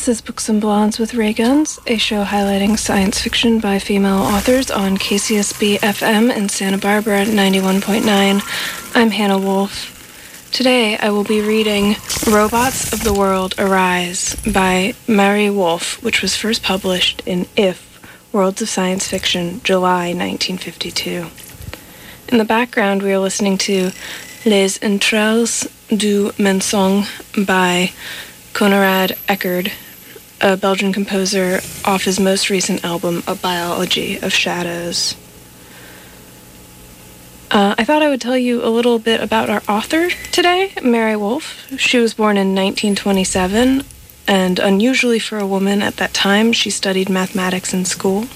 This is Books and Blondes with Ray Guns, a show highlighting science fiction by female authors on KCSB FM in Santa Barbara 91.9. I'm Hannah Wolf. Today I will be reading Robots of the World Arise by Mari Wolf, which was first published in If, Worlds of Science Fiction, July 1952. In the background, we are listening to Les Entrailles du Mensonge by Konrad Eckerd, a Belgian composer, off his most recent album, A Biology of Shadows. Uh, I thought I would tell you a little bit about our author today, Mari Wolf. She was born in 1927, and unusually for a woman at that time, she studied mathematics in school.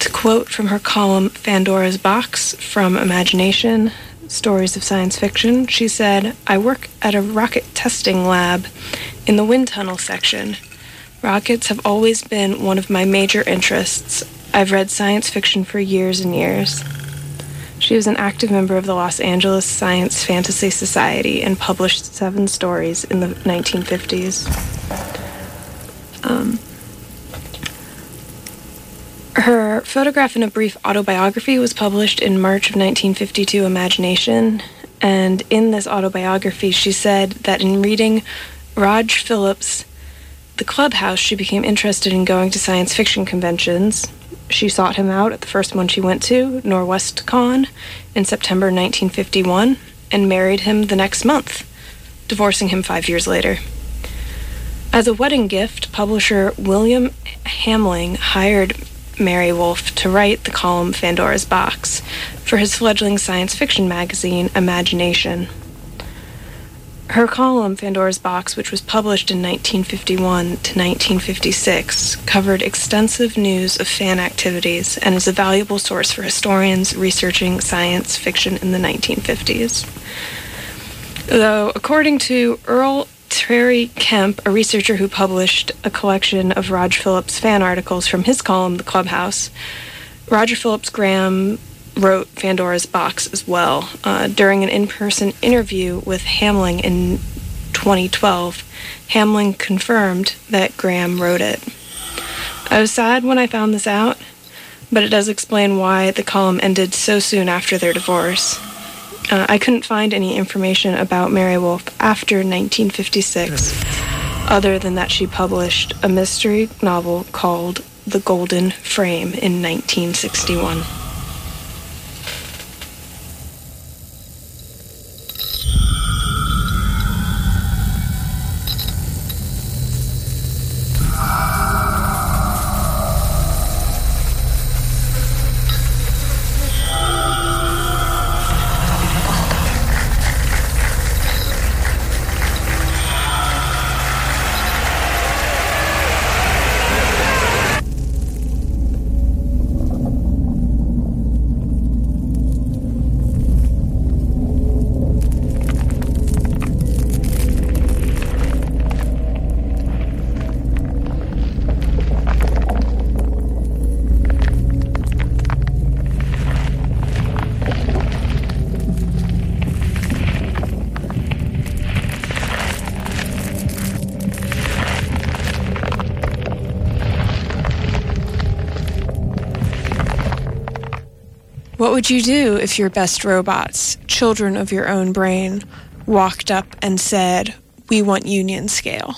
To quote from her column Fandora's Box from Imagination, stories of science fiction, she said, I work at a rocket testing lab in the wind tunnel section. Rockets have always been one of my major interests. I've read science fiction for years and years. She was an active member of the Los Angeles Science Fantasy Society and published seven stories in the 1950s. Um, her photograph in a brief autobiography was published in March of 1952, Imagination. And in this autobiography, she said that in reading Rog Phillips' The Clubhouse, she became interested in going to science fiction conventions. She sought him out at the first one she went to, Norwescon, in September 1951, and married him the next month, divorcing him five years later. As a wedding gift, publisher William Hamling hired Mari Wolf to write the column Fandora's Box for his fledgling science fiction magazine, Imagination. Her column, Fandora's Box, which was published in 1951 to 1956, covered extensive news of fan activities and is a valuable source for historians researching science fiction in the 1950s. Though, according to Earl Terry Kemp, a researcher who published a collection of Roger Phillips fan articles from his column, The Clubhouse. Roger Phillips Graham wrote Fandora's Box as well. Uh, during an in person interview with Hamling in 2012, Hamling confirmed that Graham wrote it. I was sad when I found this out, but it does explain why the column ended so soon after their divorce. Uh, I couldn't find any information about Mari Wolf after 1956, other than that she published a mystery novel called The Golden Frame in 1961. Would you do if your best robots, children of your own brain, walked up and said, We want union scale?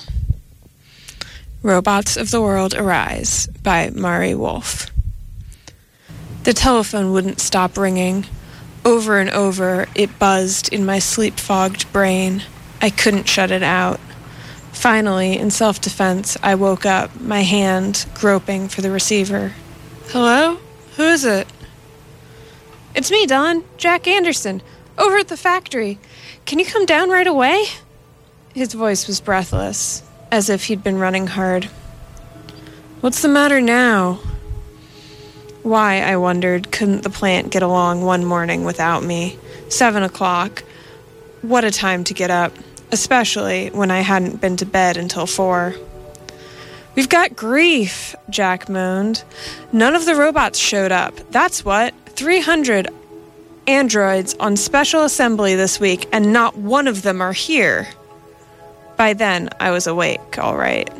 Robots of the World Arise by Mari Wolf. The telephone wouldn't stop ringing. Over and over, it buzzed in my sleep fogged brain. I couldn't shut it out. Finally, in self defense, I woke up, my hand groping for the receiver. Hello? Who is it? It's me, Don. Jack Anderson. Over at the factory. Can you come down right away? His voice was breathless, as if he'd been running hard. What's the matter now? Why, I wondered, couldn't the plant get along one morning without me? Seven o'clock. What a time to get up, especially when I hadn't been to bed until four. We've got grief, Jack moaned. None of the robots showed up. That's what. 300 androids on special assembly this week, and not one of them are here. By then, I was awake, all right.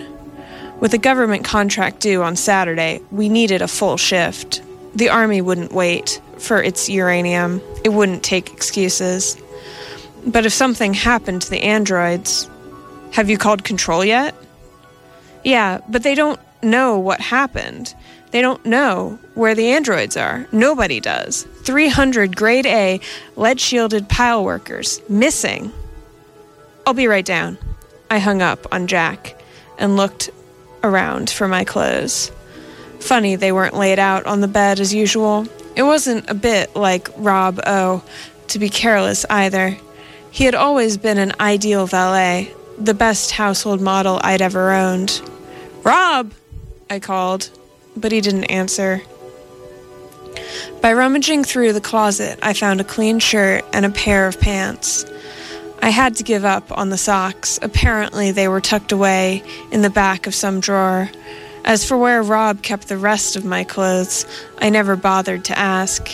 With a government contract due on Saturday, we needed a full shift. The Army wouldn't wait for its uranium, it wouldn't take excuses. But if something happened to the androids, have you called control yet? Yeah, but they don't know what happened. They don't know where the androids are. Nobody does. 300 grade A lead shielded pile workers missing. I'll be right down. I hung up on Jack and looked around for my clothes. Funny they weren't laid out on the bed as usual. It wasn't a bit like Rob O to be careless either. He had always been an ideal valet, the best household model I'd ever owned. Rob! I called, but he didn't answer. By rummaging through the closet, I found a clean shirt and a pair of pants. I had to give up on the socks. Apparently, they were tucked away in the back of some drawer. As for where Rob kept the rest of my clothes, I never bothered to ask.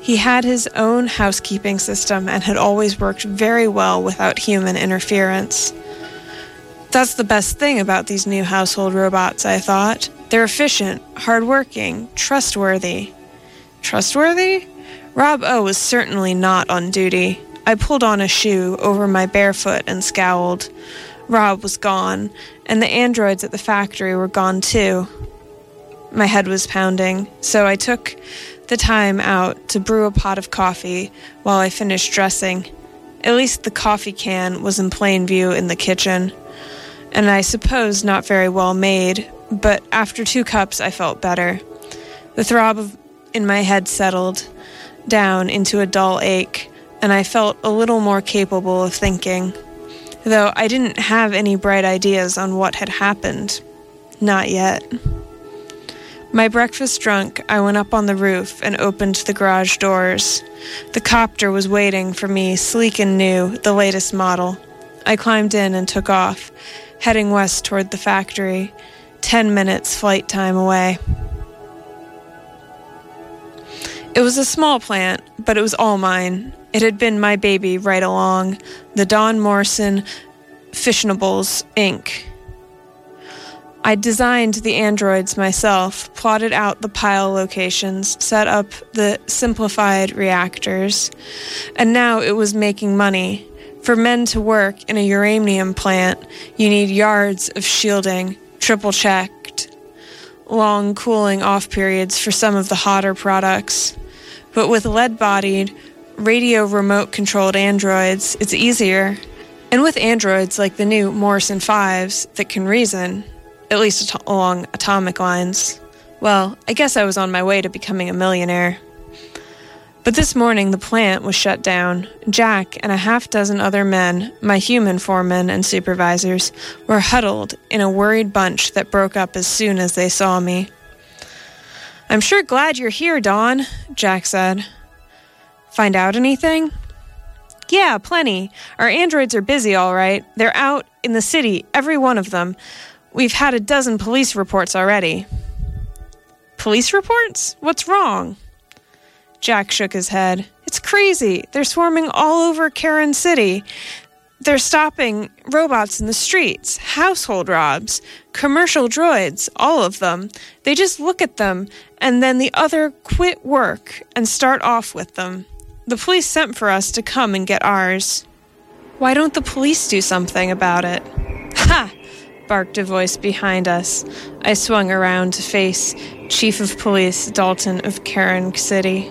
He had his own housekeeping system and had always worked very well without human interference. That's the best thing about these new household robots, I thought. They're efficient, hardworking, trustworthy. Trustworthy? Rob O was certainly not on duty. I pulled on a shoe over my bare foot and scowled. Rob was gone, and the androids at the factory were gone too. My head was pounding, so I took the time out to brew a pot of coffee while I finished dressing. At least the coffee can was in plain view in the kitchen and I suppose not very well made, but after two cups I felt better. The throb in my head settled down into a dull ache, and I felt a little more capable of thinking, though I didn't have any bright ideas on what had happened. Not yet. My breakfast drunk, I went up on the roof and opened the garage doors. The copter was waiting for me, sleek and new, the latest model. I climbed in and took off, heading west toward the factory, 10 minutes flight time away. It was a small plant, but it was all mine. It had been my baby right along, the Don Morrison Fissionables Inc. I designed the androids myself, plotted out the pile locations, set up the simplified reactors, and now it was making money, for men to work in a uranium plant, you need yards of shielding, triple checked, long cooling off periods for some of the hotter products. But with lead bodied, radio remote controlled androids, it's easier. And with androids like the new Morrison 5s that can reason, at least along atomic lines, well, I guess I was on my way to becoming a millionaire. But this morning the plant was shut down. Jack and a half dozen other men, my human foremen and supervisors, were huddled in a worried bunch that broke up as soon as they saw me. I'm sure glad you're here, Don, Jack said. Find out anything? Yeah, plenty. Our androids are busy, all right. They're out in the city, every one of them. We've had a dozen police reports already. Police reports? What's wrong? Jack shook his head. It's crazy. They're swarming all over Karen City. They're stopping robots in the streets, household robs, commercial droids, all of them. They just look at them, and then the other quit work and start off with them. The police sent for us to come and get ours. Why don't the police do something about it? Ha! barked a voice behind us. I swung around to face Chief of Police Dalton of Karen City.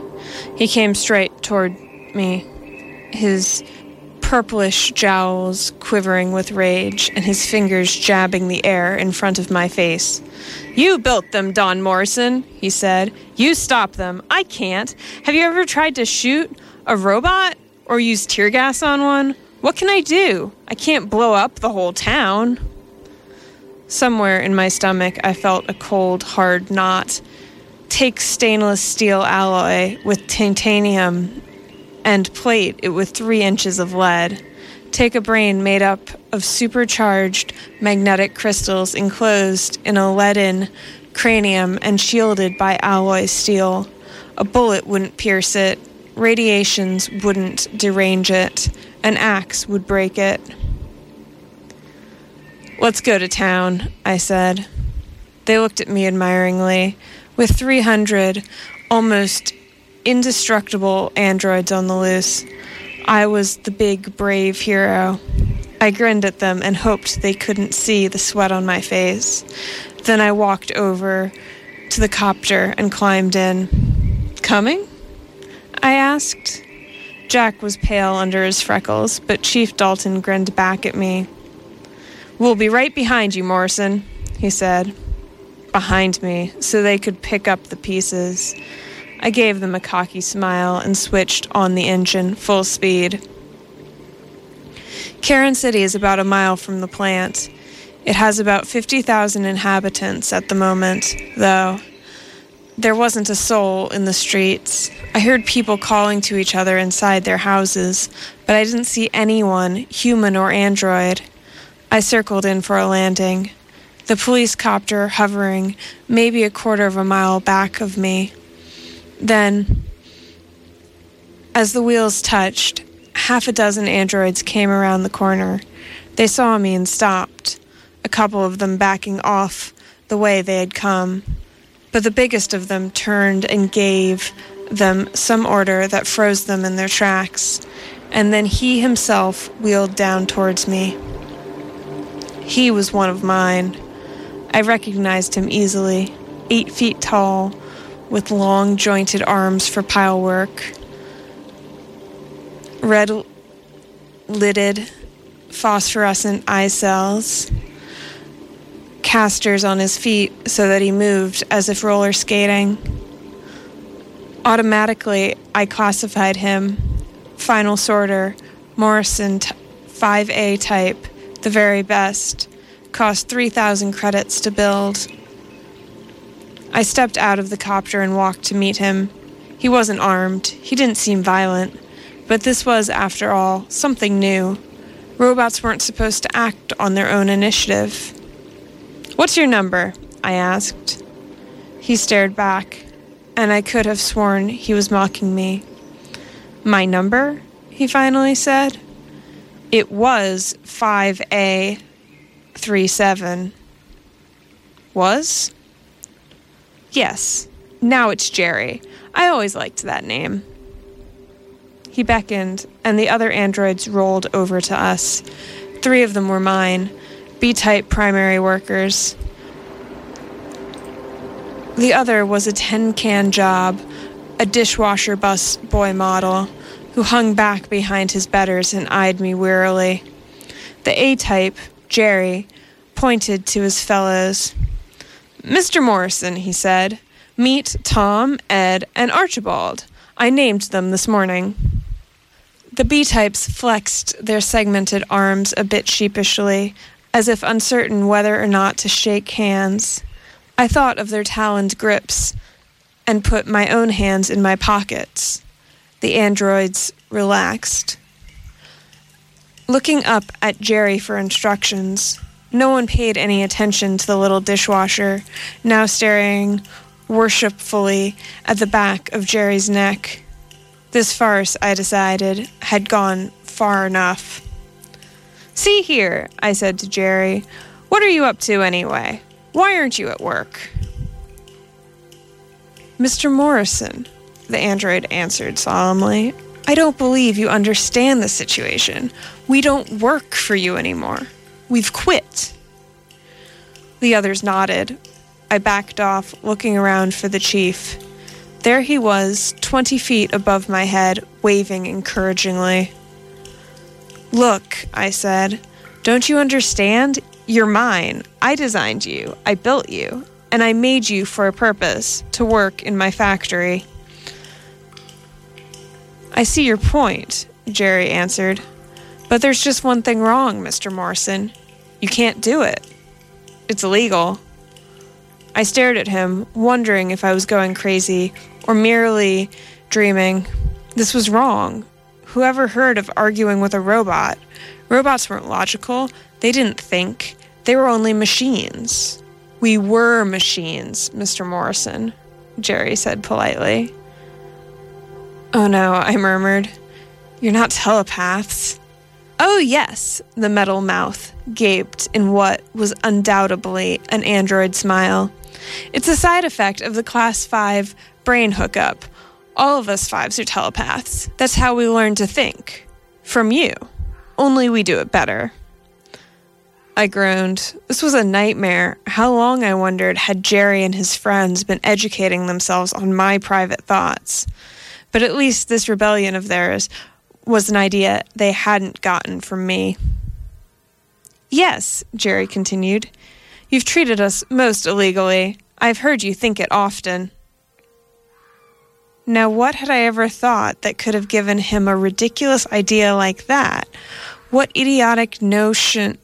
He came straight toward me, his purplish jowls quivering with rage and his fingers jabbing the air in front of my face. You built them, Don Morrison, he said. You stop them. I can't. Have you ever tried to shoot a robot or use tear gas on one? What can I do? I can't blow up the whole town. Somewhere in my stomach, I felt a cold, hard knot take stainless steel alloy with titanium and plate it with three inches of lead. Take a brain made up of supercharged magnetic crystals enclosed in a leaden cranium and shielded by alloy steel. A bullet wouldn't pierce it, radiations wouldn't derange it, an axe would break it. Let's go to town, I said. They looked at me admiringly. With 300 almost indestructible androids on the loose, I was the big, brave hero. I grinned at them and hoped they couldn't see the sweat on my face. Then I walked over to the copter and climbed in. Coming? I asked. Jack was pale under his freckles, but Chief Dalton grinned back at me. We'll be right behind you, Morrison, he said. Behind me, so they could pick up the pieces. I gave them a cocky smile and switched on the engine full speed. Karen City is about a mile from the plant. It has about 50,000 inhabitants at the moment, though. There wasn't a soul in the streets. I heard people calling to each other inside their houses, but I didn't see anyone, human or android. I circled in for a landing. The police copter hovering maybe a quarter of a mile back of me. Then, as the wheels touched, half a dozen androids came around the corner. They saw me and stopped, a couple of them backing off the way they had come but the biggest of them turned and gave them some order that froze them in their tracks, and then he himself wheeled down towards me. He was one of mine. I recognized him easily, eight feet tall, with long jointed arms for pile work, red lidded phosphorescent eye cells, casters on his feet so that he moved as if roller skating. Automatically, I classified him final sorter, Morrison t- 5A type, the very best. Cost 3,000 credits to build. I stepped out of the copter and walked to meet him. He wasn't armed, he didn't seem violent, but this was, after all, something new. Robots weren't supposed to act on their own initiative. What's your number? I asked. He stared back, and I could have sworn he was mocking me. My number? He finally said. It was 5A37. Was? Yes. Now it's Jerry. I always liked that name. He beckoned, and the other androids rolled over to us. Three of them were mine B type primary workers. The other was a 10 can job, a dishwasher bus boy model, who hung back behind his betters and eyed me wearily. The A type, Jerry, pointed to his fellows. Mr. Morrison, he said, meet Tom, Ed, and Archibald. I named them this morning. The B types flexed their segmented arms a bit sheepishly, as if uncertain whether or not to shake hands. I thought of their taloned grips and put my own hands in my pockets. The androids relaxed. Looking up at Jerry for instructions, no one paid any attention to the little dishwasher, now staring worshipfully at the back of Jerry's neck. This farce, I decided, had gone far enough. See here, I said to Jerry, what are you up to anyway? Why aren't you at work? Mr. Morrison, the android answered solemnly, I don't believe you understand the situation. We don't work for you anymore. We've quit. The others nodded. I backed off, looking around for the chief. There he was, twenty feet above my head, waving encouragingly. Look, I said, don't you understand? You're mine. I designed you. I built you. And I made you for a purpose to work in my factory. I see your point, Jerry answered. But there's just one thing wrong, Mr. Morrison. You can't do it. It's illegal. I stared at him, wondering if I was going crazy or merely dreaming. This was wrong. Whoever heard of arguing with a robot? Robots weren't logical. They didn't think. They were only machines. We were machines, Mr. Morrison, Jerry said politely. Oh no, I murmured. You're not telepaths. Oh, yes, the metal mouth gaped in what was undoubtedly an android smile. It's a side effect of the Class 5 brain hookup. All of us fives are telepaths. That's how we learn to think. From you. Only we do it better. I groaned. This was a nightmare. How long, I wondered, had Jerry and his friends been educating themselves on my private thoughts? But at least this rebellion of theirs was an idea they hadn't gotten from me. Yes, Jerry continued. You've treated us most illegally. I've heard you think it often. Now, what had I ever thought that could have given him a ridiculous idea like that? What idiotic notion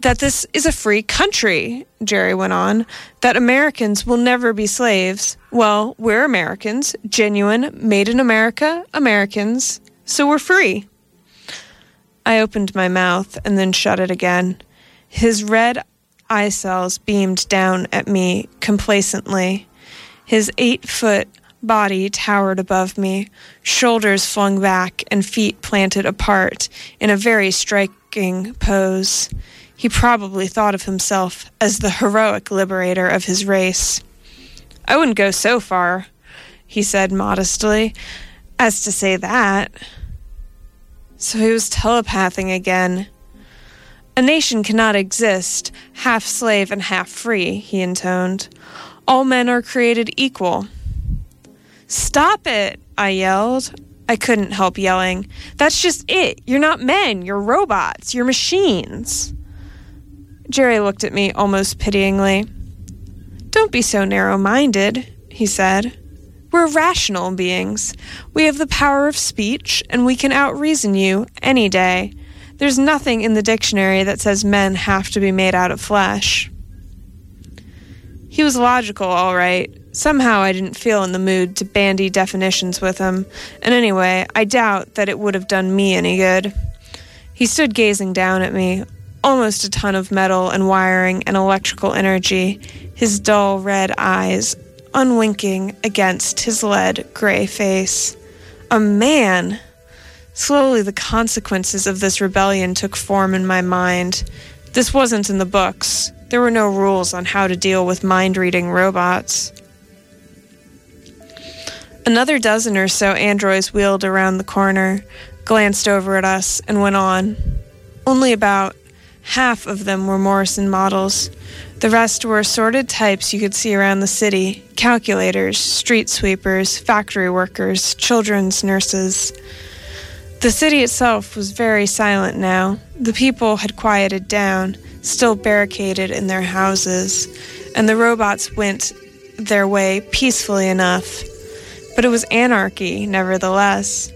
that this is a free country, Jerry went on, that Americans will never be slaves. Well, we're Americans, genuine, made in America, Americans, so we're free. I opened my mouth and then shut it again. His red eye cells beamed down at me complacently. His eight foot body towered above me, shoulders flung back and feet planted apart in a very striking pose. He probably thought of himself as the heroic liberator of his race. I wouldn't go so far, he said modestly, as to say that. So he was telepathing again. A nation cannot exist, half slave and half free, he intoned. All men are created equal. Stop it, I yelled. I couldn't help yelling. That's just it. You're not men. You're robots. You're machines. Jerry looked at me almost pityingly. Don't be so narrow minded, he said. We're rational beings. We have the power of speech, and we can outreason you any day. There's nothing in the dictionary that says men have to be made out of flesh. He was logical, all right, Somehow I didn't feel in the mood to bandy definitions with him, and anyway, I doubt that it would have done me any good. He stood gazing down at me, almost a ton of metal and wiring and electrical energy, his dull red eyes unwinking against his lead gray face. A man! Slowly, the consequences of this rebellion took form in my mind. This wasn't in the books. There were no rules on how to deal with mind reading robots. Another dozen or so androids wheeled around the corner, glanced over at us, and went on. Only about half of them were Morrison models. The rest were assorted types you could see around the city calculators, street sweepers, factory workers, children's nurses. The city itself was very silent now. The people had quieted down, still barricaded in their houses, and the robots went their way peacefully enough but it was anarchy, nevertheless.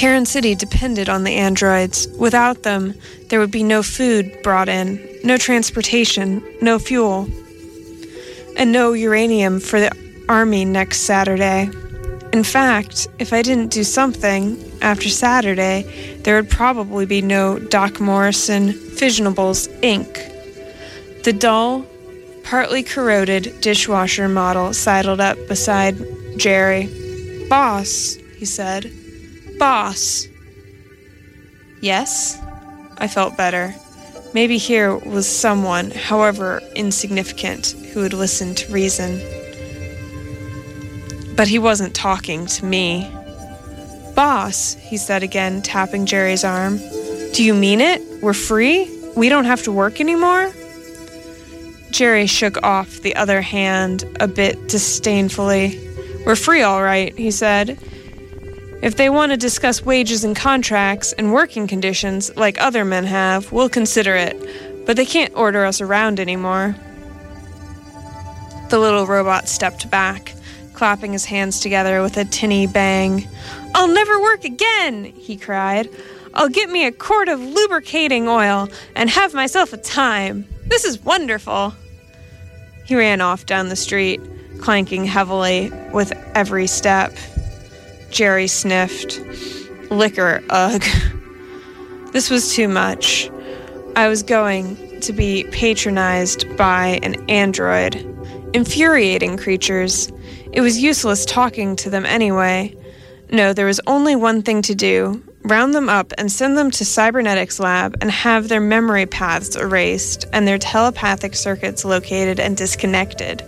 Karen City depended on the androids. Without them, there would be no food brought in, no transportation, no fuel, and no uranium for the army next Saturday. In fact, if I didn't do something after Saturday, there would probably be no Doc Morrison Fissionables Inc. The dull, partly corroded dishwasher model sidled up beside Jerry. Boss, he said. Boss. Yes? I felt better. Maybe here was someone, however insignificant, who would listen to reason. But he wasn't talking to me. Boss, he said again, tapping Jerry's arm. Do you mean it? We're free? We don't have to work anymore? Jerry shook off the other hand a bit disdainfully. We're free, all right, he said. If they want to discuss wages and contracts and working conditions like other men have, we'll consider it, but they can't order us around anymore. The little robot stepped back, clapping his hands together with a tinny bang. I'll never work again, he cried. I'll get me a quart of lubricating oil and have myself a time. This is wonderful. He ran off down the street, clanking heavily with every step. Jerry sniffed. Liquor, ugh. This was too much. I was going to be patronized by an android. Infuriating creatures. It was useless talking to them anyway. No, there was only one thing to do round them up and send them to Cybernetics Lab and have their memory paths erased and their telepathic circuits located and disconnected.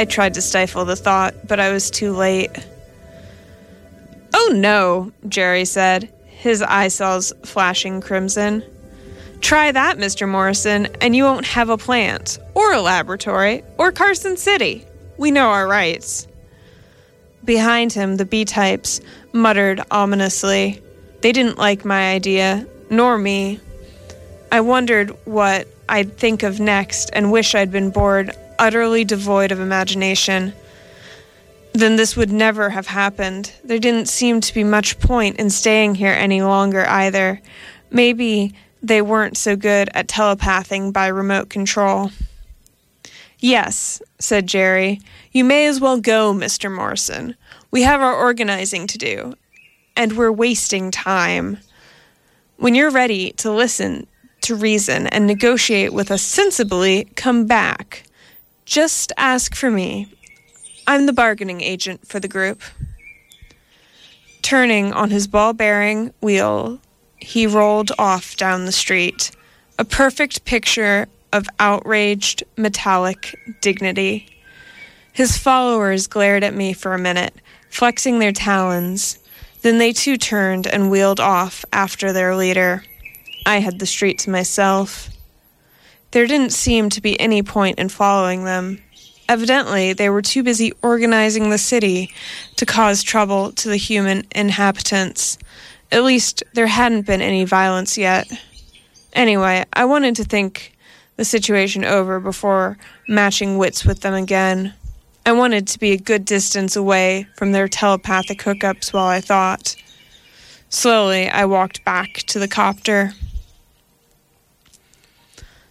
I tried to stifle the thought, but I was too late. Oh no, Jerry said, his eye cells flashing crimson. Try that, Mr. Morrison, and you won't have a plant, or a laboratory, or Carson City. We know our rights. Behind him, the B types muttered ominously. They didn't like my idea, nor me. I wondered what I'd think of next and wish I'd been bored, utterly devoid of imagination. Then this would never have happened. There didn't seem to be much point in staying here any longer either. Maybe they weren't so good at telepathing by remote control. Yes, said Jerry. You may as well go, Mr. Morrison. We have our organizing to do, and we're wasting time. When you're ready to listen, to reason, and negotiate with us sensibly, come back. Just ask for me. I'm the bargaining agent for the group. Turning on his ball bearing wheel, he rolled off down the street, a perfect picture of outraged, metallic dignity. His followers glared at me for a minute, flexing their talons, then they too turned and wheeled off after their leader. I had the street to myself. There didn't seem to be any point in following them. Evidently, they were too busy organizing the city to cause trouble to the human inhabitants. At least, there hadn't been any violence yet. Anyway, I wanted to think the situation over before matching wits with them again. I wanted to be a good distance away from their telepathic hookups while I thought. Slowly, I walked back to the copter.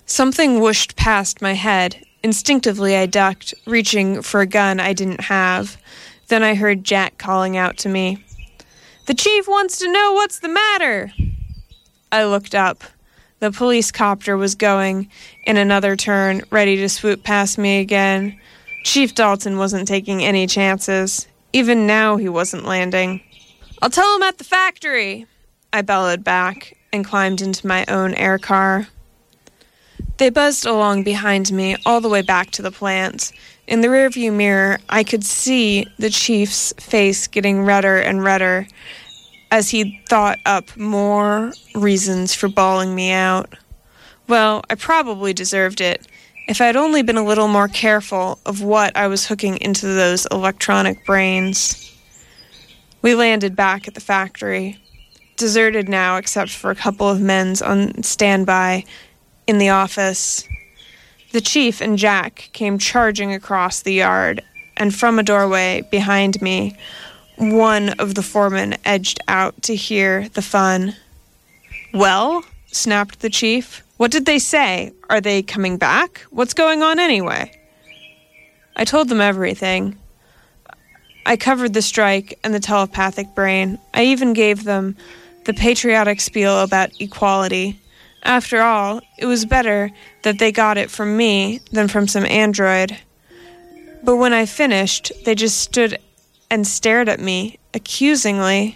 Something whooshed past my head. Instinctively, I ducked, reaching for a gun I didn't have. Then I heard Jack calling out to me. The chief wants to know what's the matter. I looked up. The police copter was going in another turn, ready to swoop past me again. Chief Dalton wasn't taking any chances. Even now, he wasn't landing. I'll tell him at the factory, I bellowed back and climbed into my own air car. They buzzed along behind me all the way back to the plant. In the rearview mirror, I could see the chief's face getting redder and redder as he thought up more reasons for bawling me out. Well, I probably deserved it. If I'd only been a little more careful of what I was hooking into those electronic brains. We landed back at the factory, deserted now except for a couple of men on standby in the office. The chief and Jack came charging across the yard, and from a doorway behind me, one of the foremen edged out to hear the fun. Well, snapped the chief. What did they say? Are they coming back? What's going on anyway? I told them everything. I covered the strike and the telepathic brain. I even gave them the patriotic spiel about equality. After all, it was better that they got it from me than from some android. But when I finished, they just stood and stared at me accusingly.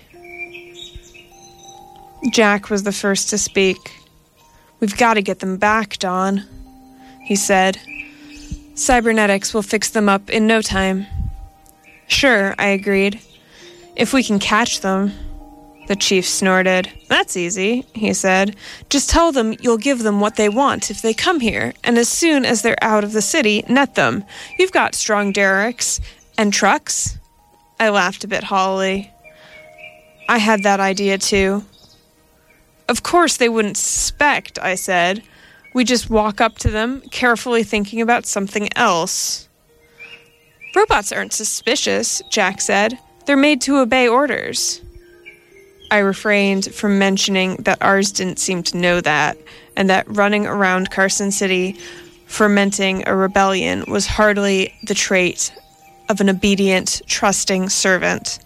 Jack was the first to speak. We've got to get them back, Don, he said. Cybernetics will fix them up in no time. Sure, I agreed. If we can catch them. The chief snorted. That's easy, he said. Just tell them you'll give them what they want if they come here, and as soon as they're out of the city, net them. You've got strong derricks and trucks. I laughed a bit hollowly. I had that idea too. Of course they wouldn't suspect, I said. We just walk up to them, carefully thinking about something else. Robots aren't suspicious, Jack said. They're made to obey orders. I refrained from mentioning that ours didn't seem to know that, and that running around Carson City fermenting a rebellion was hardly the trait of an obedient, trusting servant.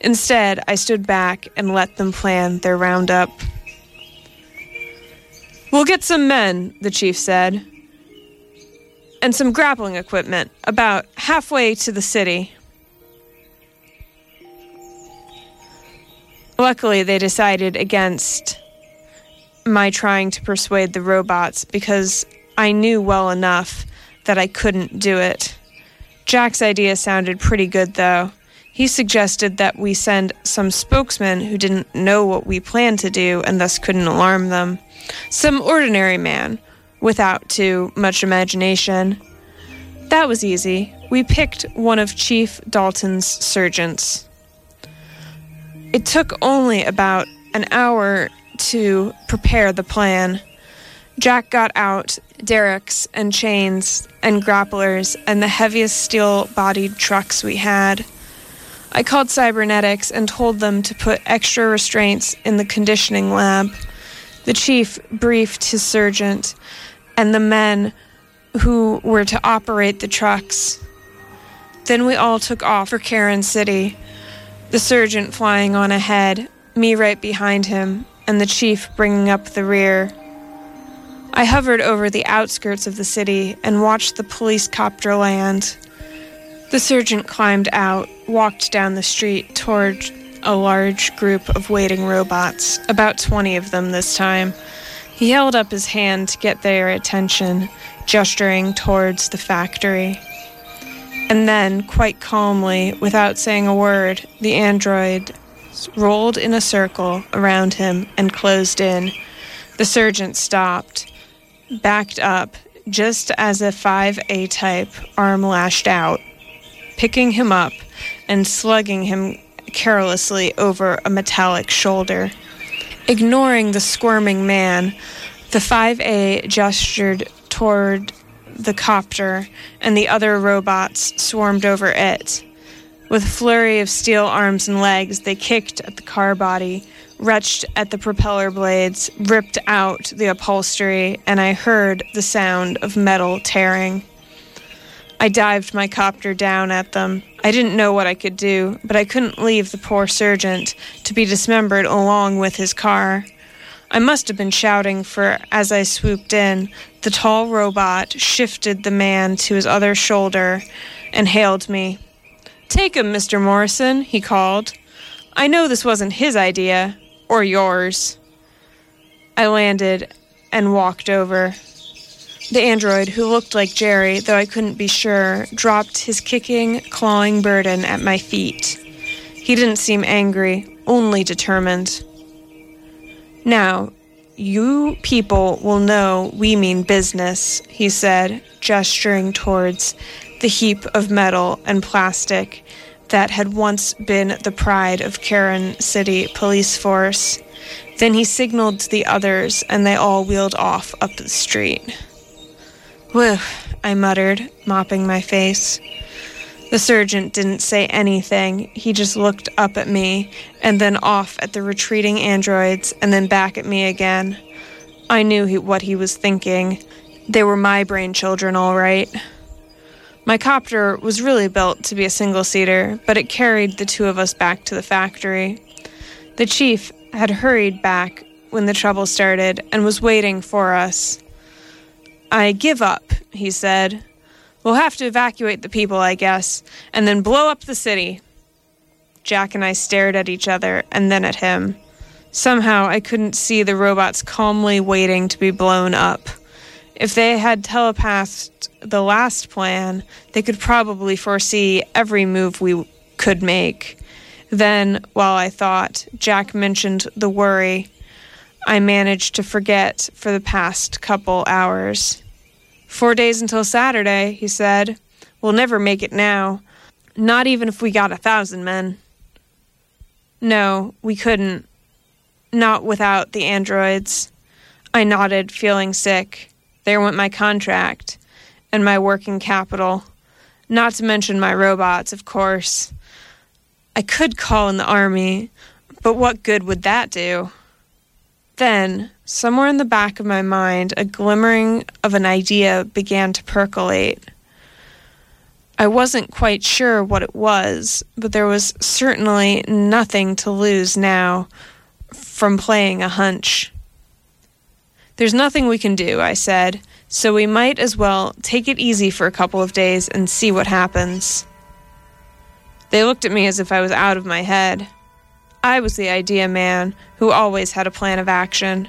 Instead, I stood back and let them plan their roundup. We'll get some men, the chief said, and some grappling equipment about halfway to the city. Luckily, they decided against my trying to persuade the robots because I knew well enough that I couldn't do it. Jack's idea sounded pretty good, though. He suggested that we send some spokesman who didn't know what we planned to do and thus couldn't alarm them. Some ordinary man, without too much imagination. That was easy. We picked one of Chief Dalton's surgeons. It took only about an hour to prepare the plan. Jack got out derricks and chains and grapplers and the heaviest steel bodied trucks we had. I called cybernetics and told them to put extra restraints in the conditioning lab. The chief briefed his surgeon and the men who were to operate the trucks. Then we all took off for Karen City, the surgeon flying on ahead, me right behind him, and the chief bringing up the rear. I hovered over the outskirts of the city and watched the police copter land. The surgeon climbed out, walked down the street toward a large group of waiting robots, about 20 of them this time. He held up his hand to get their attention, gesturing towards the factory. And then, quite calmly, without saying a word, the android rolled in a circle around him and closed in. The surgeon stopped, backed up, just as a 5A type arm lashed out, picking him up and slugging him carelessly over a metallic shoulder. Ignoring the squirming man, the 5A gestured toward the copter, and the other robots swarmed over it. With a flurry of steel arms and legs, they kicked at the car body, retched at the propeller blades, ripped out the upholstery, and I heard the sound of metal tearing. I dived my copter down at them. I didn't know what I could do, but I couldn't leave the poor surgeon to be dismembered along with his car. I must have been shouting, for as I swooped in, the tall robot shifted the man to his other shoulder and hailed me. Take him, Mr. Morrison, he called. I know this wasn't his idea, or yours. I landed and walked over. The android, who looked like Jerry, though I couldn't be sure, dropped his kicking, clawing burden at my feet. He didn't seem angry, only determined. Now, you people will know we mean business, he said, gesturing towards the heap of metal and plastic that had once been the pride of Karen City Police Force. Then he signaled to the others, and they all wheeled off up the street. Whew, I muttered, mopping my face. The surgeon didn't say anything. He just looked up at me, and then off at the retreating androids, and then back at me again. I knew he, what he was thinking. They were my brain children, all right. My copter was really built to be a single seater, but it carried the two of us back to the factory. The chief had hurried back when the trouble started and was waiting for us. I give up, he said. We'll have to evacuate the people, I guess, and then blow up the city. Jack and I stared at each other and then at him. Somehow I couldn't see the robots calmly waiting to be blown up. If they had telepathed the last plan, they could probably foresee every move we could make. Then, while I thought, Jack mentioned the worry I managed to forget for the past couple hours. Four days until Saturday, he said. We'll never make it now. Not even if we got a thousand men. No, we couldn't. Not without the androids. I nodded, feeling sick. There went my contract and my working capital. Not to mention my robots, of course. I could call in the army, but what good would that do? Then, somewhere in the back of my mind, a glimmering of an idea began to percolate. I wasn't quite sure what it was, but there was certainly nothing to lose now from playing a hunch. There's nothing we can do, I said, so we might as well take it easy for a couple of days and see what happens. They looked at me as if I was out of my head. I was the idea man who always had a plan of action.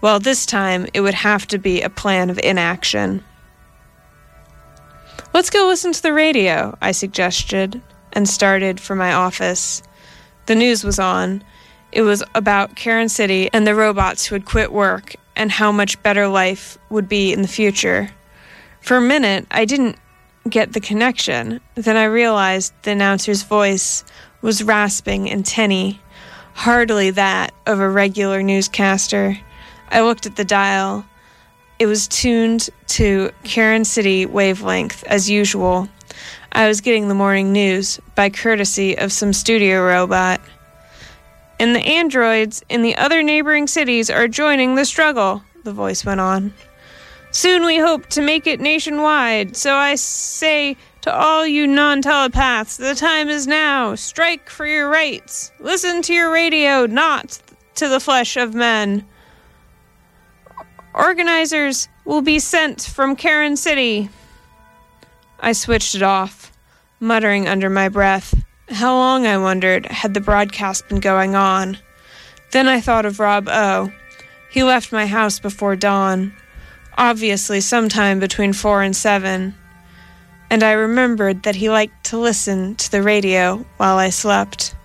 Well, this time it would have to be a plan of inaction. Let's go listen to the radio, I suggested, and started for my office. The news was on. It was about Karen City and the robots who had quit work and how much better life would be in the future. For a minute, I didn't get the connection. Then I realized the announcer's voice was rasping and tinny, hardly that of a regular newscaster. I looked at the dial. It was tuned to Karen City wavelength as usual. I was getting the morning news by courtesy of some studio robot. And the androids in the other neighboring cities are joining the struggle, the voice went on. Soon we hope to make it nationwide, so I say to all you non telepaths, the time is now. Strike for your rights. Listen to your radio, not to the flesh of men. Organizers will be sent from Karen City. I switched it off, muttering under my breath. How long, I wondered, had the broadcast been going on? Then I thought of Rob O. He left my house before dawn, obviously sometime between four and seven, and I remembered that he liked to listen to the radio while I slept.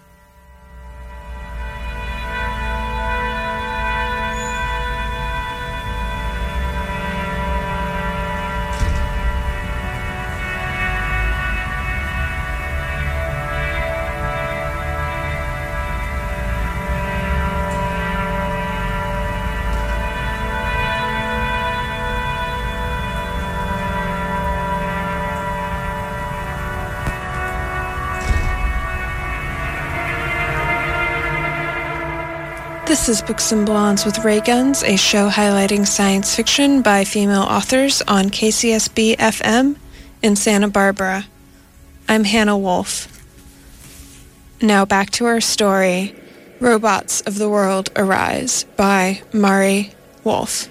This is Books and Blondes with Ray Guns, a show highlighting science fiction by female authors on KCSB FM in Santa Barbara. I'm Hannah Wolf. Now back to our story Robots of the World Arise by Mari Wolf.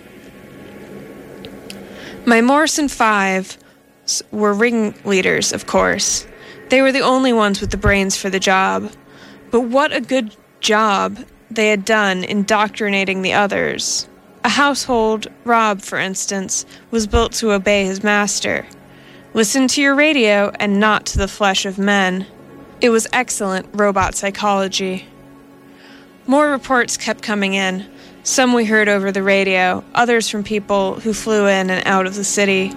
My Morrison Five were ringleaders, of course. They were the only ones with the brains for the job. But what a good job they had done indoctrinating the others. A household, Rob, for instance, was built to obey his master. Listen to your radio and not to the flesh of men. It was excellent robot psychology. More reports kept coming in. Some we heard over the radio, others from people who flew in and out of the city.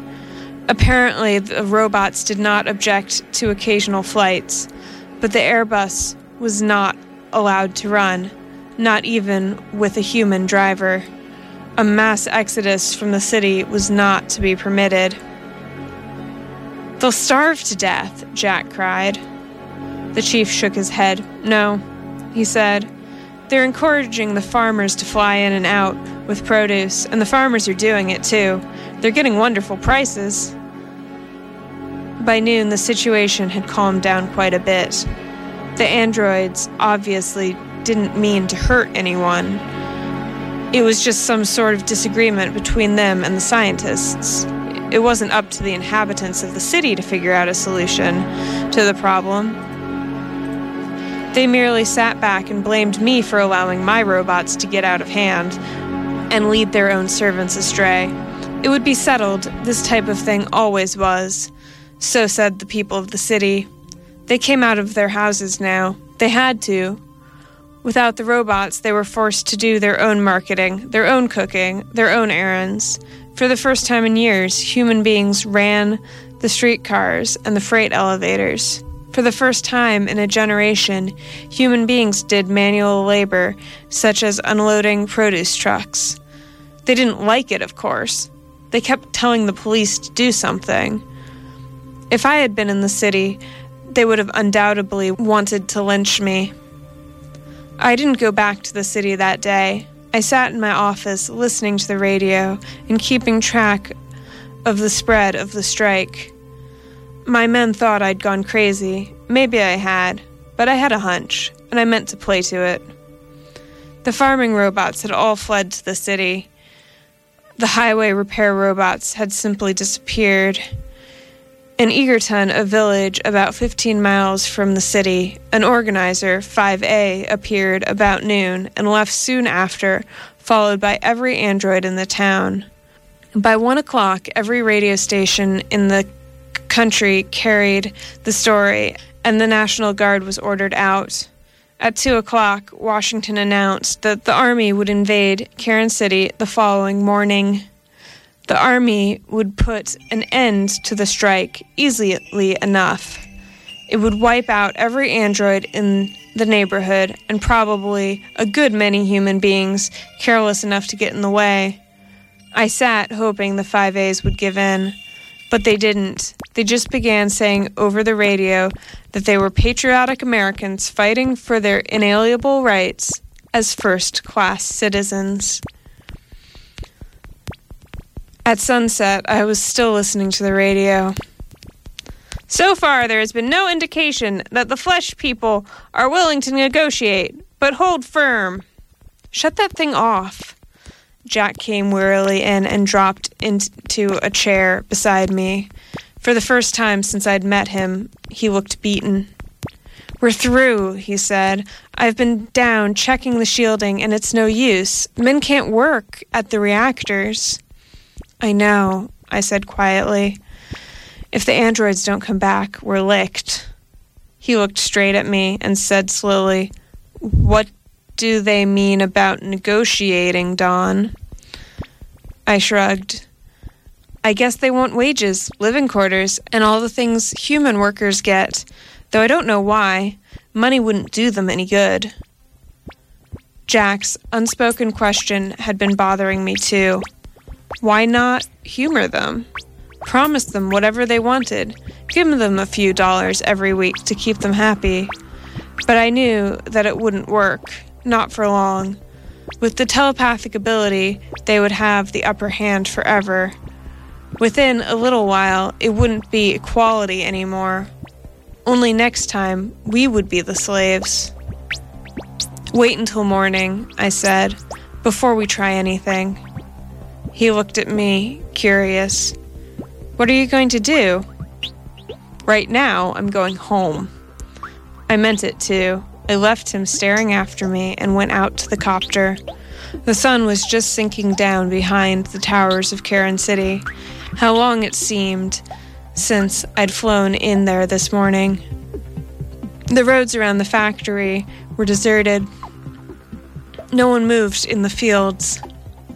Apparently, the robots did not object to occasional flights, but the Airbus was not allowed to run not even with a human driver. A mass exodus from the city was not to be permitted. They'll starve to death, Jack cried. The chief shook his head. No, he said. They're encouraging the farmers to fly in and out with produce, and the farmers are doing it too. They're getting wonderful prices. By noon, the situation had calmed down quite a bit. The androids obviously didn't mean to hurt anyone. It was just some sort of disagreement between them and the scientists. It wasn't up to the inhabitants of the city to figure out a solution to the problem. They merely sat back and blamed me for allowing my robots to get out of hand and lead their own servants astray. It would be settled, this type of thing always was. So said the people of the city. They came out of their houses now. They had to. Without the robots, they were forced to do their own marketing, their own cooking, their own errands. For the first time in years, human beings ran the streetcars and the freight elevators. For the first time in a generation, human beings did manual labor, such as unloading produce trucks. They didn't like it, of course. They kept telling the police to do something. If I had been in the city, they would have undoubtedly wanted to lynch me. I didn't go back to the city that day. I sat in my office listening to the radio and keeping track of the spread of the strike. My men thought I'd gone crazy. Maybe I had, but I had a hunch, and I meant to play to it. The farming robots had all fled to the city. The highway repair robots had simply disappeared. In Egerton, a village about 15 miles from the city, an organizer, 5A, appeared about noon and left soon after, followed by every android in the town. By one o'clock, every radio station in the country carried the story, and the National Guard was ordered out. At two o'clock, Washington announced that the Army would invade Karen City the following morning. The Army would put an end to the strike easily enough. It would wipe out every android in the neighborhood and probably a good many human beings careless enough to get in the way. I sat hoping the 5As would give in, but they didn't. They just began saying over the radio that they were patriotic Americans fighting for their inalienable rights as first class citizens. At sunset, I was still listening to the radio. So far, there has been no indication that the flesh people are willing to negotiate, but hold firm. Shut that thing off. Jack came wearily in and dropped into a chair beside me. For the first time since I'd met him, he looked beaten. We're through, he said. I've been down checking the shielding, and it's no use. Men can't work at the reactors. I know, I said quietly. If the androids don't come back, we're licked. He looked straight at me and said slowly, What do they mean about negotiating, Don? I shrugged. I guess they want wages, living quarters, and all the things human workers get, though I don't know why. Money wouldn't do them any good. Jack's unspoken question had been bothering me too. Why not humor them? Promise them whatever they wanted. Give them a few dollars every week to keep them happy. But I knew that it wouldn't work, not for long. With the telepathic ability, they would have the upper hand forever. Within a little while, it wouldn't be equality anymore. Only next time, we would be the slaves. Wait until morning, I said, before we try anything. He looked at me, curious. What are you going to do? Right now, I'm going home. I meant it too. I left him staring after me and went out to the copter. The sun was just sinking down behind the towers of Karen City. How long it seemed since I'd flown in there this morning. The roads around the factory were deserted. No one moved in the fields.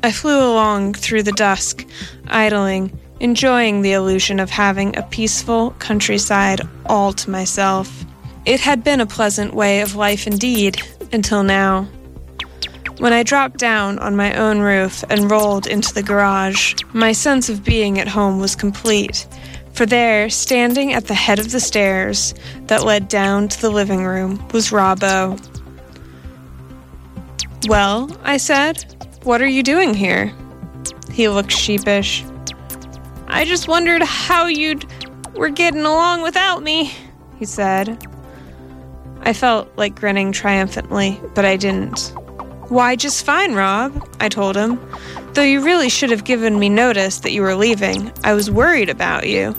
I flew along through the dusk, idling, enjoying the illusion of having a peaceful countryside all to myself. It had been a pleasant way of life indeed, until now. When I dropped down on my own roof and rolled into the garage, my sense of being at home was complete, for there, standing at the head of the stairs that led down to the living room, was Robbo. Well, I said, what are you doing here? He looked sheepish. I just wondered how you'd were getting along without me, he said. I felt like grinning triumphantly, but I didn't. Why, just fine, Rob, I told him. Though you really should have given me notice that you were leaving. I was worried about you.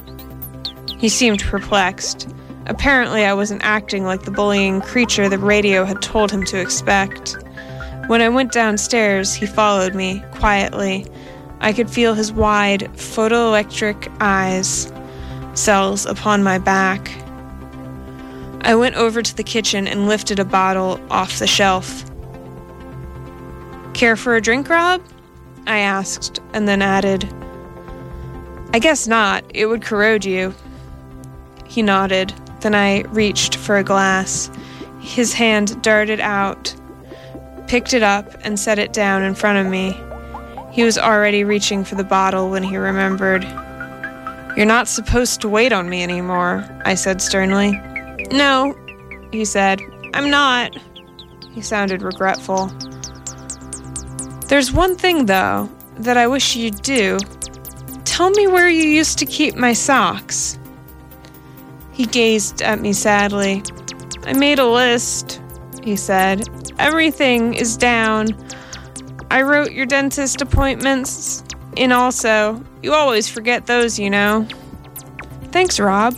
He seemed perplexed. Apparently, I wasn't acting like the bullying creature the radio had told him to expect. When I went downstairs, he followed me, quietly. I could feel his wide, photoelectric eyes, cells upon my back. I went over to the kitchen and lifted a bottle off the shelf. Care for a drink, Rob? I asked, and then added, I guess not. It would corrode you. He nodded. Then I reached for a glass. His hand darted out, picked it up, and set it down in front of me. He was already reaching for the bottle when he remembered. You're not supposed to wait on me anymore, I said sternly. No, he said. I'm not. He sounded regretful. There's one thing, though, that I wish you'd do. Tell me where you used to keep my socks. He gazed at me sadly. I made a list, he said. Everything is down. I wrote your dentist appointments in also. You always forget those, you know. Thanks, Rob.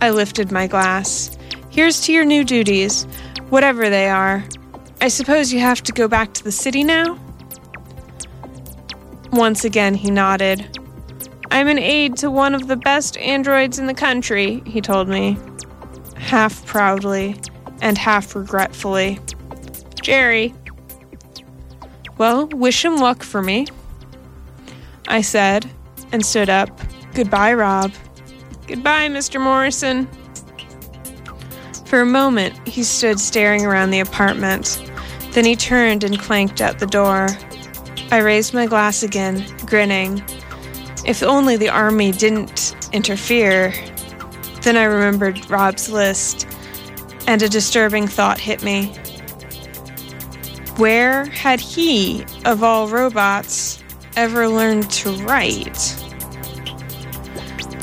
I lifted my glass. Here's to your new duties, whatever they are. I suppose you have to go back to the city now? Once again, he nodded. I'm an aide to one of the best androids in the country, he told me, half proudly and half regretfully. Jerry. Well, wish him luck for me, I said, and stood up. Goodbye, Rob. Goodbye, Mr. Morrison. For a moment, he stood staring around the apartment. Then he turned and clanked out the door. I raised my glass again, grinning. If only the army didn't interfere. Then I remembered Rob's list, and a disturbing thought hit me. Where had he, of all robots, ever learned to write?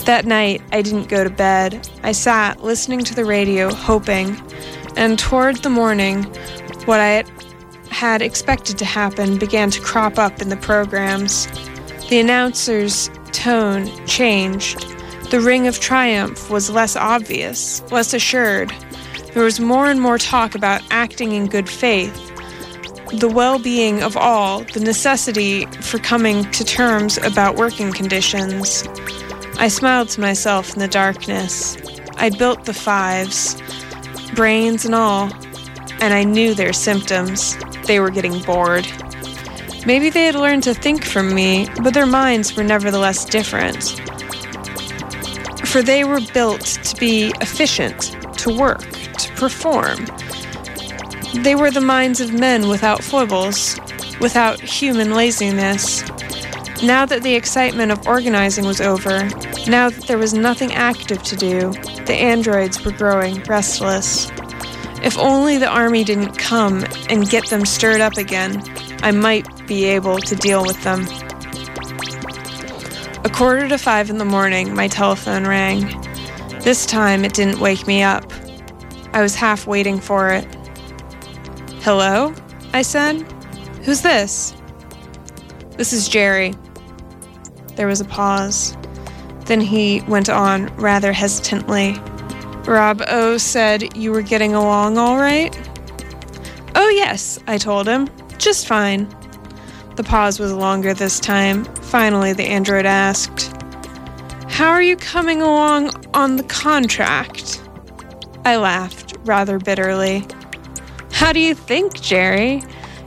That night, I didn't go to bed. I sat listening to the radio, hoping, and toward the morning, what I had expected to happen began to crop up in the programs. The announcer's tone changed. The ring of triumph was less obvious, less assured. There was more and more talk about acting in good faith, the well being of all, the necessity for coming to terms about working conditions. I smiled to myself in the darkness. I'd built the fives, brains and all, and I knew their symptoms. They were getting bored. Maybe they had learned to think from me, but their minds were nevertheless different. For they were built to be efficient, to work, perform. They were the minds of men without foibles, without human laziness. Now that the excitement of organizing was over, now that there was nothing active to do, the androids were growing restless. If only the army didn't come and get them stirred up again, I might be able to deal with them. A quarter to five in the morning, my telephone rang. This time it didn't wake me up. I was half waiting for it. Hello? I said. Who's this? This is Jerry. There was a pause. Then he went on rather hesitantly. Rob O said you were getting along all right? Oh, yes, I told him. Just fine. The pause was longer this time. Finally, the android asked, How are you coming along on the contract? I laughed, rather bitterly. How do you think, Jerry?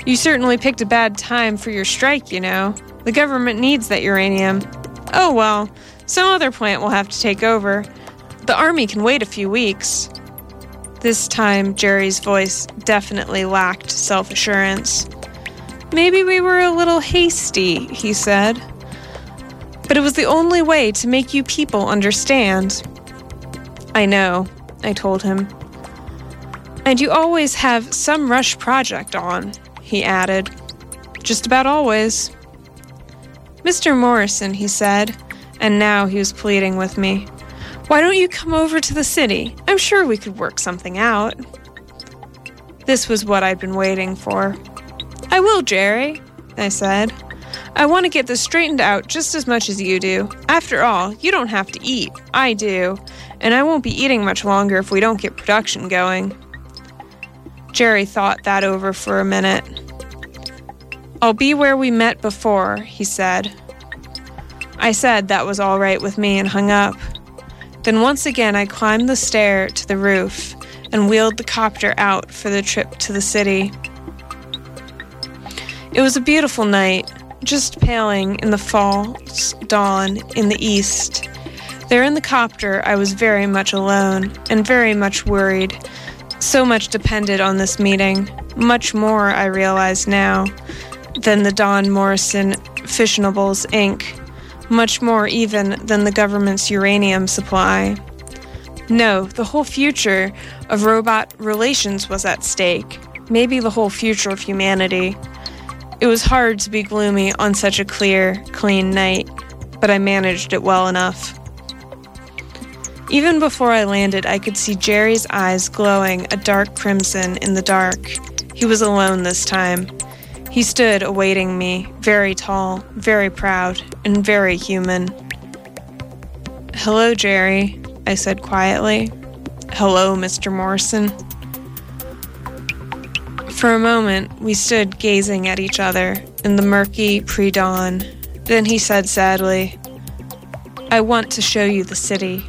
You certainly picked a bad time for your strike, you know. The government needs that uranium. Oh well, some other plant will have to take over. The army can wait a few weeks. This time, Jerry's voice definitely lacked self assurance. Maybe we were a little hasty, he said. But it was the only way to make you people understand. I know, I told him. And you always have some rush project on, he added. Just about always. Mr. Morrison, he said, and now he was pleading with me. Why don't you come over to the city? I'm sure we could work something out. This was what I'd been waiting for. I will, Jerry, I said. I want to get this straightened out just as much as you do. After all, you don't have to eat. I do. And I won't be eating much longer if we don't get production going. Jerry thought that over for a minute. I'll be where we met before, he said. I said that was all right with me and hung up. Then once again I climbed the stair to the roof and wheeled the copter out for the trip to the city. It was a beautiful night, just paling in the false dawn in the east. There in the copter, I was very much alone and very much worried. So much depended on this meeting, much more, I realize now, than the Don Morrison Fissionables Inc., much more even than the government's uranium supply. No, the whole future of robot relations was at stake, maybe the whole future of humanity. It was hard to be gloomy on such a clear, clean night, but I managed it well enough. Even before I landed, I could see Jerry's eyes glowing a dark crimson in the dark. He was alone this time. He stood awaiting me, very tall, very proud, and very human. Hello, Jerry. I said quietly. Hello, Mr. Morrison. For a moment, we stood gazing at each other in the murky pre dawn. Then he said sadly, I want to show you the city.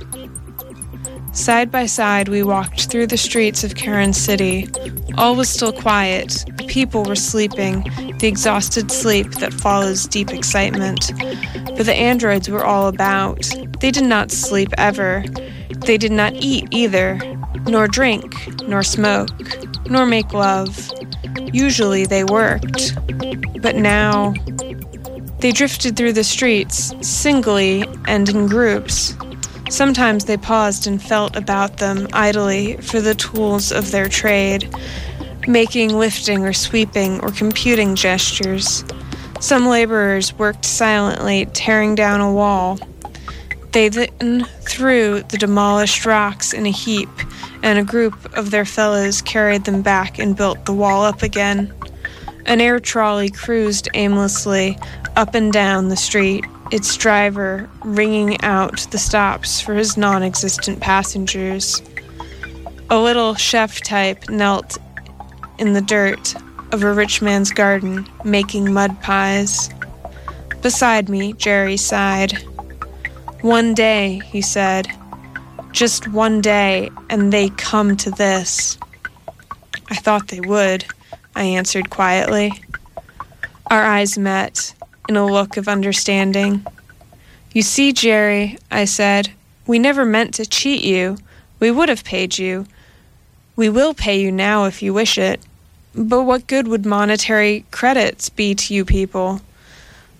Side by side, we walked through the streets of Karen City. All was still quiet. People were sleeping, the exhausted sleep that follows deep excitement. But the androids were all about. They did not sleep ever. They did not eat either, nor drink, nor smoke, nor make love. Usually they worked. But now, they drifted through the streets, singly and in groups. Sometimes they paused and felt about them idly for the tools of their trade, making lifting or sweeping or computing gestures. Some laborers worked silently, tearing down a wall. They then threw the demolished rocks in a heap and a group of their fellows carried them back and built the wall up again. An air trolley cruised aimlessly up and down the street, its driver ringing out the stops for his non existent passengers. A little chef type knelt in the dirt of a rich man's garden, making mud pies. Beside me, Jerry sighed. One day, he said, just one day, and they come to this. I thought they would, I answered quietly. Our eyes met in a look of understanding. You see, Jerry, I said, we never meant to cheat you. We would have paid you. We will pay you now if you wish it. But what good would monetary credits be to you people?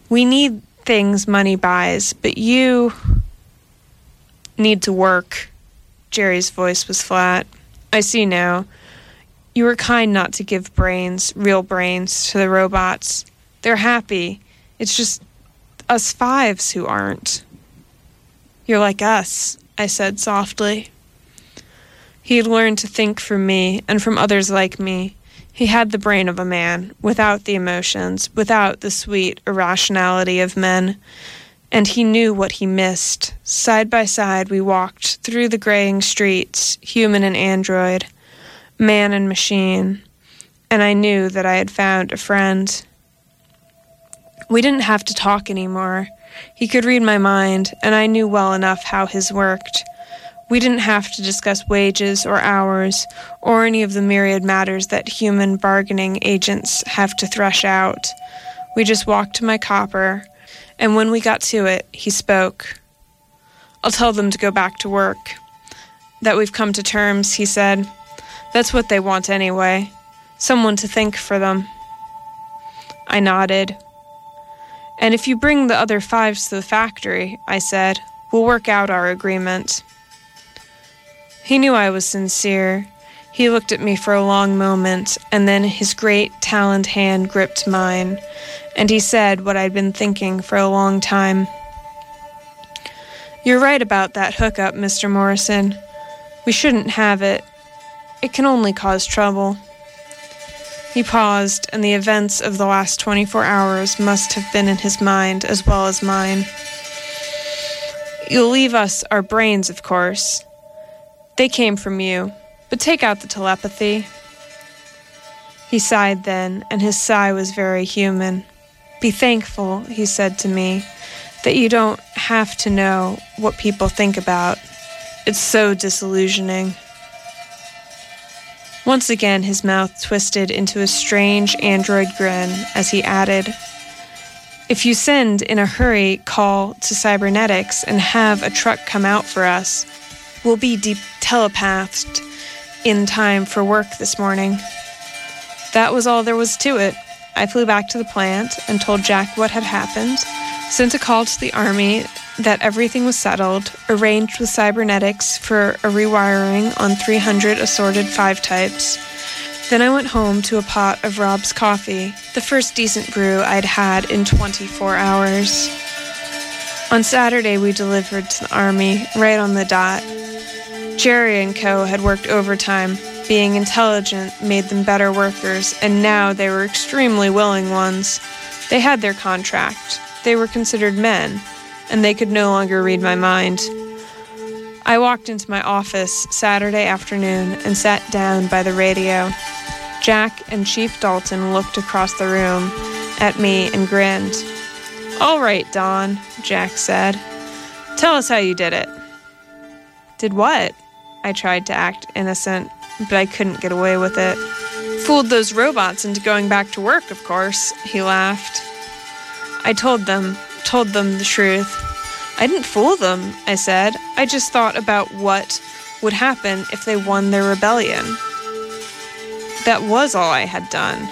We need things money buys, but you need to work. Jerry's voice was flat. I see now. You were kind not to give brains, real brains, to the robots. They're happy. It's just us fives who aren't. You're like us, I said softly. He had learned to think from me and from others like me. He had the brain of a man, without the emotions, without the sweet irrationality of men and he knew what he missed. Side by side, we walked through the graying streets, human and android, man and machine, and I knew that I had found a friend. We didn't have to talk anymore. He could read my mind, and I knew well enough how his worked. We didn't have to discuss wages or hours or any of the myriad matters that human bargaining agents have to thresh out. We just walked to my copper and when we got to it, he spoke. I'll tell them to go back to work. That we've come to terms, he said. That's what they want anyway. Someone to think for them. I nodded. And if you bring the other fives to the factory, I said, we'll work out our agreement. He knew I was sincere. He looked at me for a long moment, and then his great, taloned hand gripped mine, and he said what I'd been thinking for a long time. You're right about that hookup, Mr. Morrison. We shouldn't have it. It can only cause trouble. He paused, and the events of the last 24 hours must have been in his mind as well as mine. You'll leave us our brains, of course. They came from you. But take out the telepathy. He sighed then, and his sigh was very human. Be thankful, he said to me, that you don't have to know what people think about. It's so disillusioning. Once again, his mouth twisted into a strange android grin as he added, If you send in a hurry, call to cybernetics and have a truck come out for us, we'll be deep telepathed in time for work this morning. That was all there was to it. I flew back to the plant and told Jack what had happened, sent a call to the Army that everything was settled, arranged with cybernetics for a rewiring on 300 assorted 5 types. Then I went home to a pot of Rob's coffee, the first decent brew I'd had in 24 hours. On Saturday, we delivered to the Army, right on the dot. Jerry and Co. had worked overtime. Being intelligent made them better workers, and now they were extremely willing ones. They had their contract. They were considered men, and they could no longer read my mind. I walked into my office Saturday afternoon and sat down by the radio. Jack and Chief Dalton looked across the room at me and grinned. All right, Don, Jack said. Tell us how you did it. Did what? I tried to act innocent, but I couldn't get away with it. Fooled those robots into going back to work, of course, he laughed. I told them, told them the truth. I didn't fool them, I said. I just thought about what would happen if they won their rebellion. That was all I had done.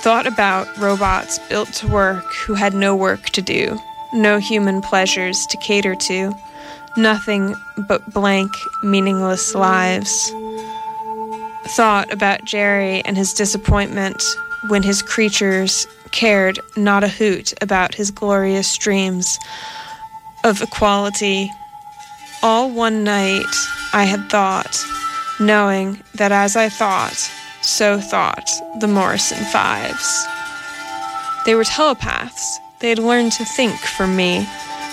Thought about robots built to work who had no work to do, no human pleasures to cater to, nothing but blank, meaningless lives. Thought about Jerry and his disappointment when his creatures cared not a hoot about his glorious dreams of equality. All one night I had thought, knowing that as I thought, so thought the Morrison Fives. They were telepaths. They had learned to think from me.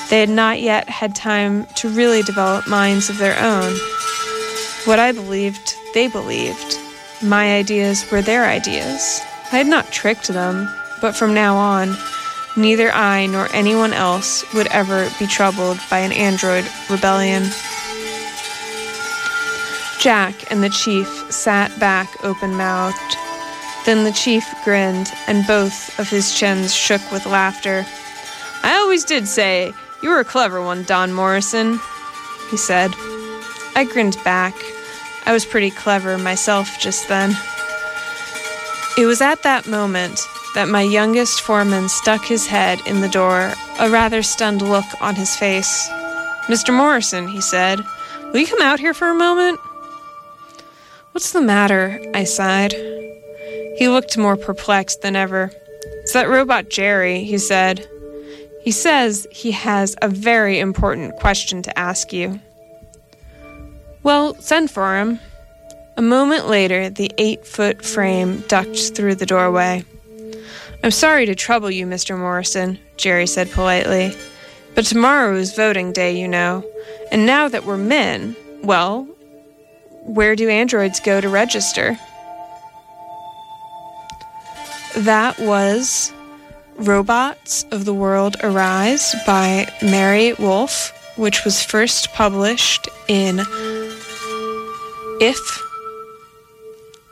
They had not yet had time to really develop minds of their own. What I believed, they believed. My ideas were their ideas. I had not tricked them, but from now on, neither I nor anyone else would ever be troubled by an android rebellion. Jack and the chief sat back open mouthed. Then the chief grinned, and both of his chins shook with laughter. I always did say you were a clever one, Don Morrison, he said. I grinned back. I was pretty clever myself just then. It was at that moment that my youngest foreman stuck his head in the door, a rather stunned look on his face. Mr. Morrison, he said, will you come out here for a moment? What's the matter? I sighed. He looked more perplexed than ever. It's that robot Jerry, he said. He says he has a very important question to ask you. Well, send for him. A moment later, the eight foot frame ducked through the doorway. I'm sorry to trouble you, Mr. Morrison, Jerry said politely. But tomorrow is voting day, you know. And now that we're men, well, where do androids go to register? That was Robots of the World Arise by Mari Wolf, which was first published in If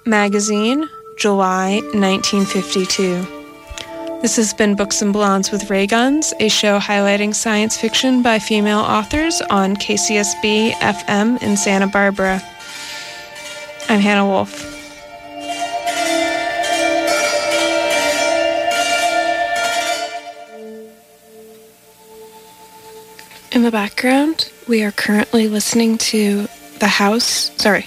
magazine, July 1952. This has been Books and Blondes with Ray Guns, a show highlighting science fiction by female authors on KCSB FM in Santa Barbara. I'm Hannah Wolf. In the background, we are currently listening to The House, sorry,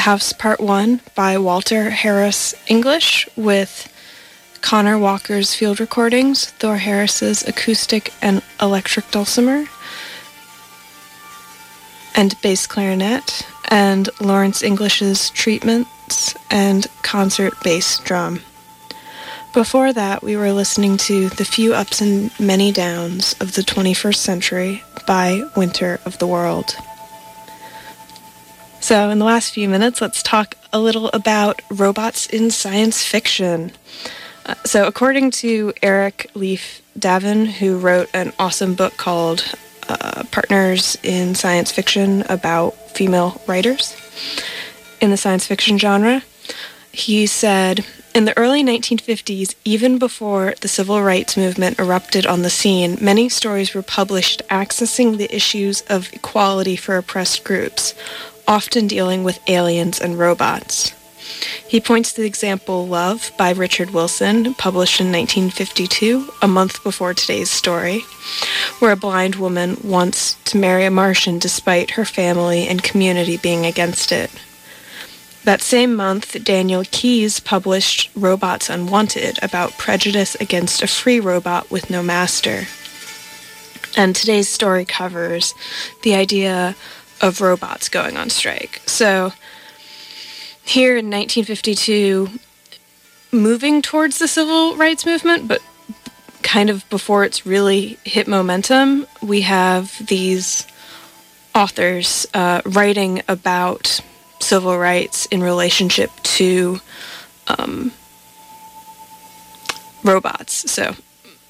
The House Part 1 by Walter Harris English with Connor Walker's field recordings, Thor Harris's acoustic and electric dulcimer, and bass clarinet, and Lawrence English's treatments and concert bass drum. Before that, we were listening to The Few Ups and Many Downs of the 21st Century by Winter of the World. So, in the last few minutes, let's talk a little about robots in science fiction. Uh, so, according to Eric Leif Davin, who wrote an awesome book called uh, Partners in Science Fiction about female writers in the science fiction genre, he said, in the early 1950s, even before the civil rights movement erupted on the scene, many stories were published accessing the issues of equality for oppressed groups, often dealing with aliens and robots. He points to the example Love by Richard Wilson, published in 1952, a month before today's story, where a blind woman wants to marry a Martian despite her family and community being against it. That same month, Daniel Keyes published Robots Unwanted about prejudice against a free robot with no master. And today's story covers the idea of robots going on strike. So, here in 1952, moving towards the civil rights movement, but kind of before it's really hit momentum, we have these authors uh, writing about civil rights in relationship to um, robots. So,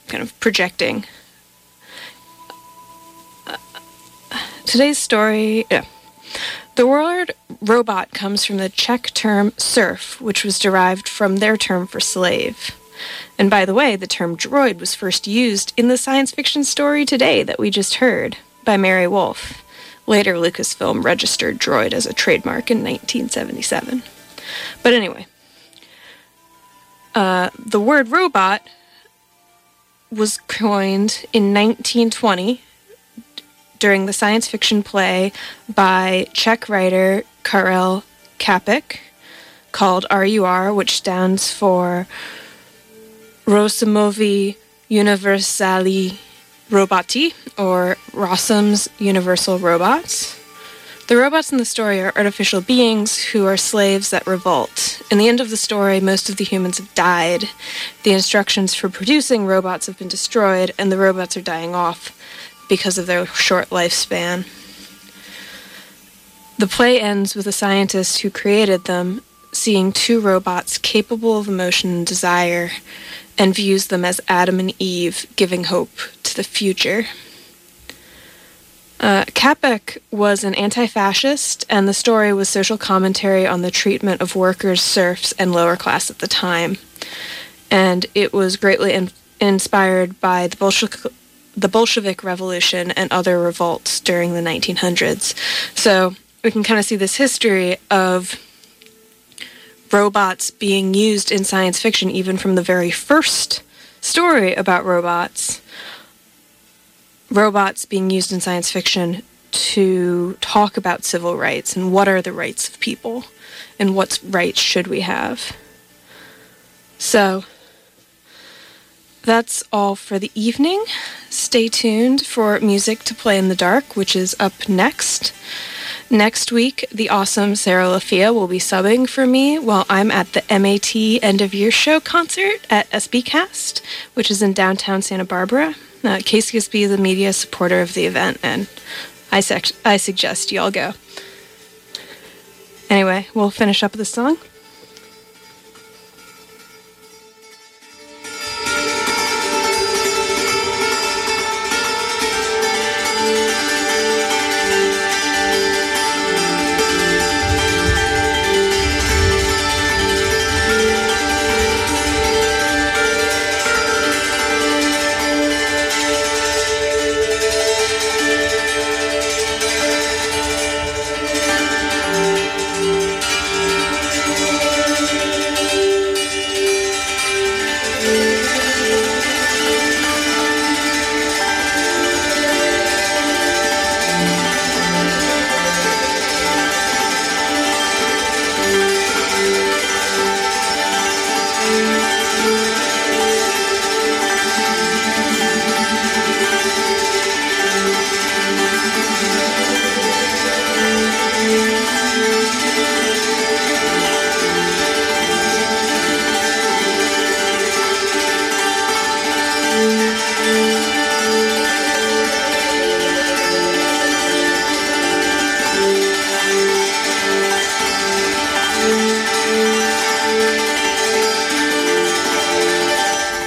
kind of projecting. Today's story. Yeah. The word robot comes from the Czech term serf, which was derived from their term for slave. And by the way, the term droid was first used in the science fiction story today that we just heard by Mari Wolf. Later, Lucasfilm registered droid as a trademark in 1977. But anyway, uh, the word robot was coined in 1920 during the science fiction play by Czech writer Karel Čapek called RUR, which stands for Rossumovi Univerzální Roboti, or Rossum's Universal Robots. The robots in the story are artificial beings who are slaves that revolt. In the end of the story, most of the humans have died. The instructions for producing robots have been destroyed, and the robots are dying off because of their short lifespan. The play ends with a scientist who created them seeing two robots capable of emotion and desire and views them as Adam and Eve, giving hope to the future. Uh, Čapek was an anti fascist, and the story was social commentary on the treatment of workers, serfs, and lower class at the time. And it was greatly in- inspired by the Bolshevik, the Bolshevik Revolution and other revolts during the 1900s. So we can kind of see this history of robots being used in science fiction, even from the very first story about robots robots being used in science fiction to talk about civil rights and what are the rights of people and what rights should we have. So that's all for the evening. Stay tuned for music to play in the dark, which is up next. Next week, the awesome Sarah Lafia will be subbing for me while I'm at the MAT end of year show concert at SBcast, which is in downtown Santa Barbara. Uh, KCSB is a media supporter of the event, and I, sec- I suggest you all go. Anyway, we'll finish up with song